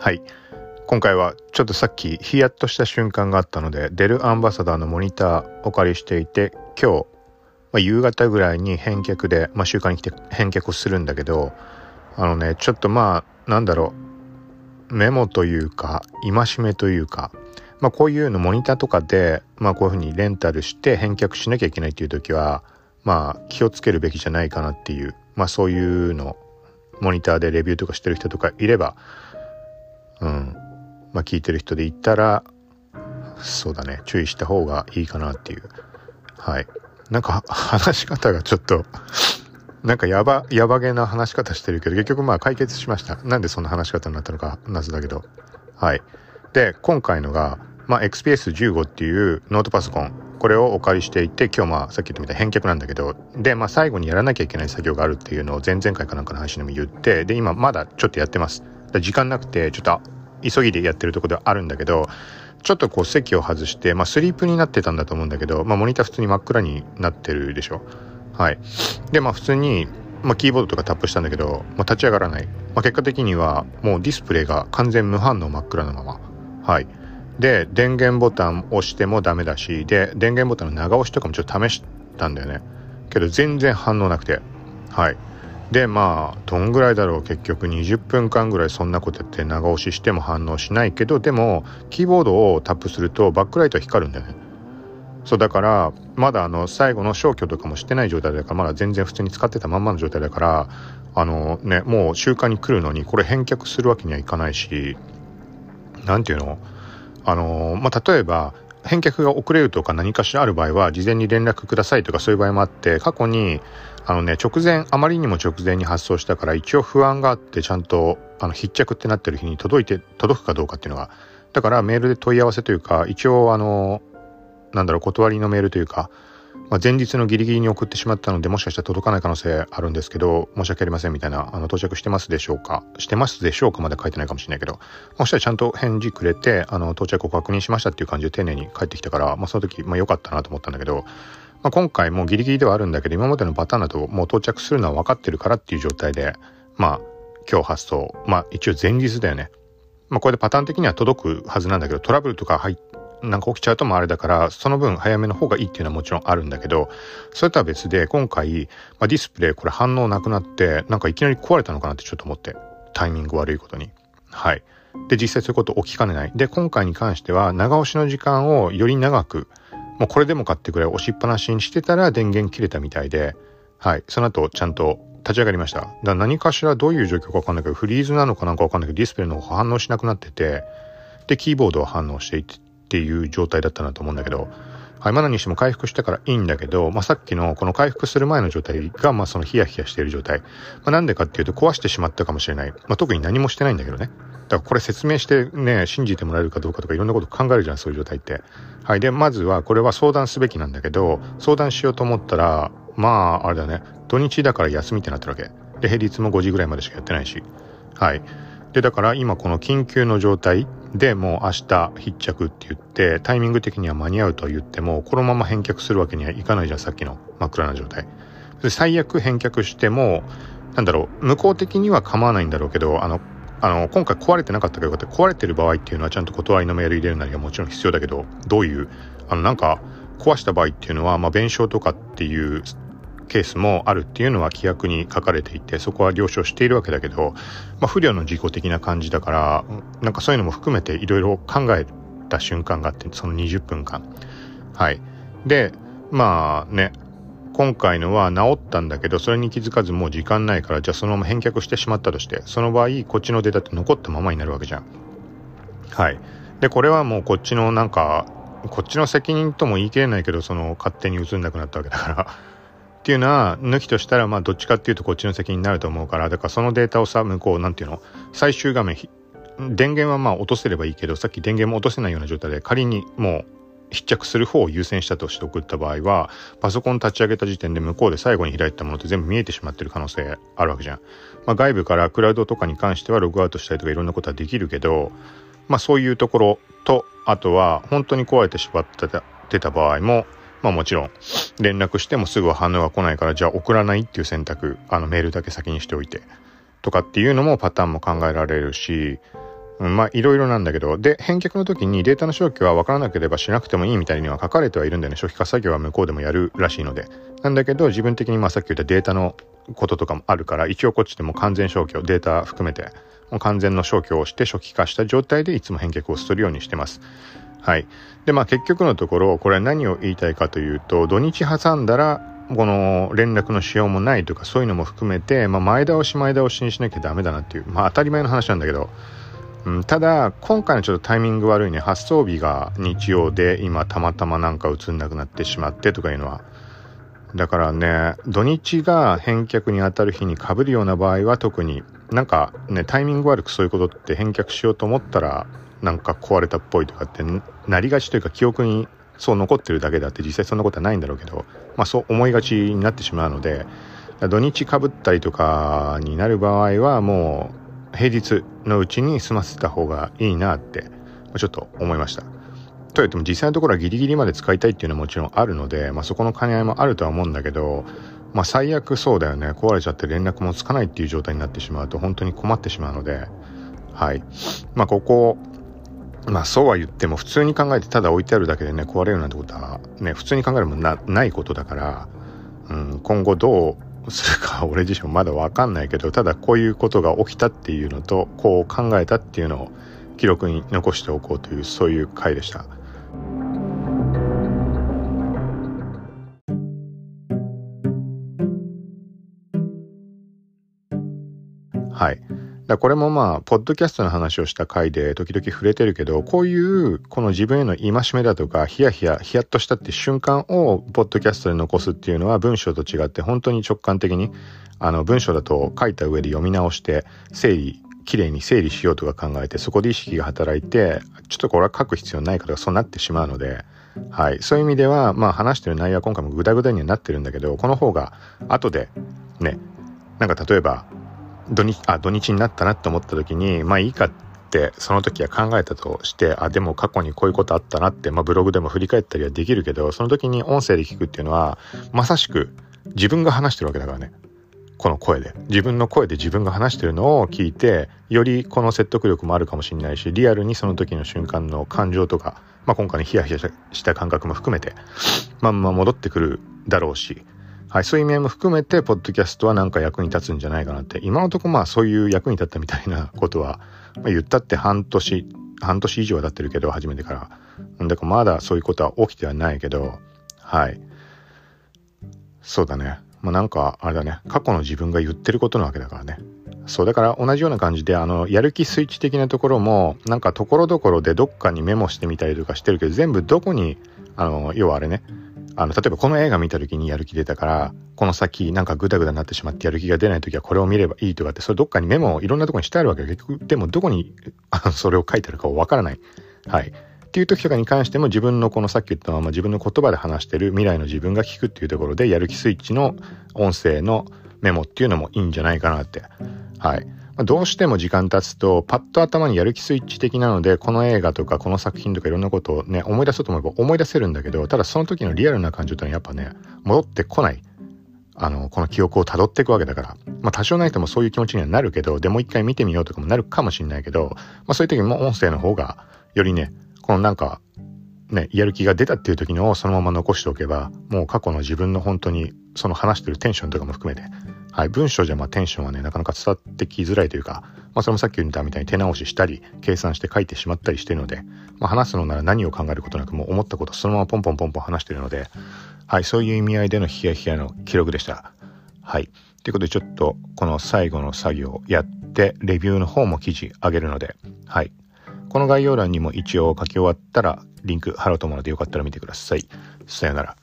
はい。今回はちょっとさっきヒヤッとした瞬間があったのでデルアンバサダーのモニターお借りしていて今日、まあ、夕方ぐらいに返却で、まあ、週間に来て返却をするんだけどあのねちょっとまあなんだろうメモというか戒めというかまあこういうのモニターとかで、まあこういうふうにレンタルして返却しなきゃいけないっていう時は、まあ気をつけるべきじゃないかなっていう、まあそういうの、モニターでレビューとかしてる人とかいれば、まあ、聞いてる人で言ったらそうだね。注意した方がいいかなっていう。はい。なんか話し方がちょっとなんかやばやばげな話し方してるけど結局まあ解決しました。なんでそんな話し方になったのか謎だけど。はい。で今回のが、まあ、XPS15 っていうノートパソコン。これをお借りしていて今日まあさっき言ったみた返却なんだけど。でまあ最後にやらなきゃいけない作業があるっていうのを前々回かなんかの話でも言ってで今まだちょっとやってます。時間なくてちょっと急ぎでやってるとこではあるんだけどちょっとこう席を外して、まあ、スリープになってたんだと思うんだけど、まあ、モニター普通に真っ暗になってるでしょ？はい。で、まあ、普通に、まあ、キーボードとかタップしたんだけど、まあ、立ち上がらない。まあ、結果的には、もうディスプレイが完全無反応真っ暗なまま。はい。で、電源ボタン押してもダメだし、で、電源ボタンの長押しとかもちょっと試したんだよね。けど全然反応なくて。はい。でまあどんぐらいだろう。結局20分間ぐらいそんなことやって長押ししても反応しないけどでもキーボードをタップするとバックライトは光るんだよね。そうだからまだあの最後の消去とかもしてない状態だからまだ全然普通に使ってたまんまの状態だからあのねもう習慣に来るのにこれ返却するわけにはいかないし何て言うの？あのまあ例えば返却が遅れるとか何かしらある場合は事前に連絡くださいとかそういう場合もあって過去にあのね直前あまりにも直前に発送したから一応不安があってちゃんとあの必着ってなってる日に届いて届くかどうかっていうのがだからメールで問い合わせというか一応あのなんだろう断りのメールというかまあ、前日のギリギリに送ってしまったのでもしかしたら届かない可能性あるんですけど申し訳ありませんみたいなあの到着してますでしょうか？してますでしょうかまで書いてないかもしれないけど。もしたらちゃんと返事くれてあの到着を確認しましたっていう感じで丁寧に帰ってきたから、まあ、その時、まあ、良かったなと思ったんだけど、まあ、今回もギリギリではあるんだけど今までのパターンだともう到着するのは分かってるからっていう状態でまあ今日発送。まあ一応前日だよね。まあこれでパターン的には届くはずなんだけどトラブルとか入っなんか起きちゃうともあれだからその分早めの方がいいっていうのはもちろんあるんだけどそれとは別で今回、まあ、ディスプレイこれ反応なくなってなんかいきなり壊れたのかなってちょっと思ってタイミング悪いことに。はい。で実際そういうこと起きかねない。で今回に関しては長押しの時間をより長くもうこれでもかってくらい押しっぱなしにしてたら電源切れたみたいではい。その後ちゃんと立ち上がりました。だから何かしらどういう状況か分かんないけどフリーズなのかなんか分かんないけどディスプレイの方が反応しなくなっててでキーボードは反応していてっていう状態だったなと思うんだけど、はい、まだにしても回復したからいいんだけど、まあ、さっきのこの回復する前の状態が、まあ、そのヒヤヒヤしている状態。まあ、なんでかっていうと壊してしまったかもしれない。まあ、特に何もしてないんだけどね。だからこれ説明してね、信じてもらえるかどうかとかいろんなこと考えるじゃん、そういう状態って。はい。で、まずはこれは相談すべきなんだけど、相談しようと思ったら、まあ、あれだね、土日だから休みってなってるわけ。で、平日も5時ぐらいまでしかやってないし。はい。で、だから今この緊急の状態、でもう明日必着って言ってタイミング的には間に合うとは言ってもこのまま返却するわけにはいかないじゃんさっきの真っ暗な状態。で最悪返却してもなんだろう向こう的には構わないんだろうけどあのあの今回壊れてなかったかよかった。壊れてる場合っていうのはちゃんと断りのメール入れるなりはもちろん必要だけどどういうあのなんか壊した場合っていうのは、まあ、弁償とかっていうケースもあるっていうのは規約に書かれていてそこは了承しているわけだけど、まあ、不慮の事故的な感じだからなんかそういうのも含めていろいろ考えた瞬間があってその20分間。はい。でまあね今回のは治ったんだけどそれに気づかずもう時間ないからじゃあそのまま返却してしまったとしてその場合こっちのデータって残ったままになるわけじゃん。はい。でこれはもうこっちのなんかこっちの責任とも言い切れないけどその勝手に映んなくなったわけだから。っていうのは抜きとしたらまあどっちかっていうとこっちの責任になると思うからだからそのデータをさ向こうなんていうの最終画面電源はまあ落とせればいいけどさっき電源も落とせないような状態で仮にもう必着する方を優先したとして送った場合はパソコン立ち上げた時点で向こうで最後に開いたものって全部見えてしまってる可能性あるわけじゃん。まあ、外部からクラウドとかに関してはログアウトしたりとかいろんなことはできるけどまあそういうところとあとは本当に壊れてしまってた場合もまあもちろん連絡してもすぐは反応が来ないからじゃあ送らないっていう選択あのメールだけ先にしておいてとかっていうのもパターンも考えられるしまあいろいろなんだけどで返却の時にデータの消去は分からなければしなくてもいいみたいには書かれてはいるんだよね。初期化作業は向こうでもやるらしいので。なんだけど自分的にまあさっき言ったデータのこととかもあるから一応こっちでも完全消去データ含めてもう完全の消去をして初期化した状態でいつも返却をするようにしてます。はい。でまあ結局のところこれは何を言いたいかというと土日挟んだらこの連絡のしようもないとかそういうのも含めて、まあ、前倒し前倒しにしなきゃダメだなっていうまあ当たり前の話なんだけど。うん、ただ今回のちょっとタイミング悪いね発送日が日曜で今たまたまなんか映んなくなってしまってとかいうのは。だからね土日が返却に当たる日にかぶるような場合は特になんかねタイミング悪くそういうことって返却しようと思ったらなんか壊れたっぽいとかってなりがちというか記憶にそう残ってるだけであって実際そんなことはないんだろうけどまあそう思いがちになってしまうので土日かぶったりとかになる場合はもう平日のうちに済ませた方がいいなってちょっと思いました。といっても実際のところはギリギリまで使いたいっていうのはもちろんあるので、まあ、そこの兼ね合いもあるとは思うんだけど、まあ、最悪そうだよね壊れちゃって連絡もつかないっていう状態になってしまうと本当に困ってしまうのではいまあここまあそうは言っても普通に考えてただ置いてあるだけでね壊れるなんてことはね普通に考えるもなないことだから、うん、今後どうするか 俺自身もまだ分かんないけどただこういうことが起きたっていうのとこう考えたっていうのを記録に残しておこうというそういう回でした。はい。だこれもまあ、ポッドキャストの話をした回で時々触れてるけど、こういうこの自分への戒めだとか、ヒヤヒヤ、ヒヤッとしたって瞬間をポッドキャストで残すっていうのは文章と違って本当に直感的に、あの文章だと書いた上で読み直して、整理、きれいに整理しようとか考えて、そこで意識が働いて、ちょっとこれは書く必要ないからそうなってしまうので、はい。そういう意味では、まあ話してる内容は今回もグダグダにはなってるんだけど、この方が後でね、なんか例えば、土日あ土日になったなって思った時にまあいいかってその時は考えたとしてあでも過去にこういうことあったなって、まあ、ブログでも振り返ったりはできるけどその時に音声で聞くっていうのはまさしく自分が話してるわけだからね。この声で。自分の声で自分が話してるのを聞いてよりこの説得力もあるかもしれないしリアルにその時の瞬間の感情とか、まあ、今回のヒヤヒヤした感覚も含めてまんま戻ってくるだろうしはい、そういう意味合いも含めて、ポッドキャストはなんか役に立つんじゃないかなって、今のところまあそういう役に立ったみたいなことは、まあ、言ったって半年、半年以上は経ってるけど、初めてから。だからまだそういうことは起きてはないけど、はい。そうだね。まあなんか、あれだね。過去の自分が言ってることなわけだからね。そう、だから同じような感じで、あの、やる気スイッチ的なところも、なんかところどころでどっかにメモしてみたりとかしてるけど、全部どこに、あの、要はあれね、あの、例えばこの映画見た時にやる気出たから、この先なんかグダグダになってしまってやる気が出ない時はこれを見ればいいとかって、それどっかにメモをいろんなとこにしてあるわけで、結局、でもどこに それを書いてあるかわからない。はい。っていう時とかに関しても自分のこのさっき言ったまま自分の言葉で話してる未来の自分が聞くっていうところでやる気スイッチの音声のメモっていうのもいいんじゃないかなって。はい。どうしても時間経つとパッと頭にやる気スイッチ的なのでこの映画とかこの作品とかいろんなことをね思い出そうと思えば思い出せるんだけどただその時のリアルな感情ってのはやっぱね戻ってこない。あのこの記憶をたどっていくわけだから。まあ多少ないともそういう気持ちにはなるけどでもう一回見てみようとかもなるかもしれないけど、まあ、そういう時も音声の方がよりねこのなんかね、やる気が出たっていう時のをそのまま残しておけば、もう過去の自分の本当にその話してるテンションとかも含めて、はい、文章じゃまあテンションはね、なかなか伝わってきづらいというか、まあそれもさっき言ったみたいに手直ししたり、計算して書いてしまったりしてるので、まあ話すのなら何を考えることなくもう思ったことそのままポンポンポンポン話してるので、はい、そういう意味合いでのヒヤヒヤの記録でした。はい。ということでちょっとこの最後の作業やって、レビューの方も記事上げるので、はい。この概要欄にも一応書き終わったらリンク貼ろうと思うのでよかったら見てください。さよなら。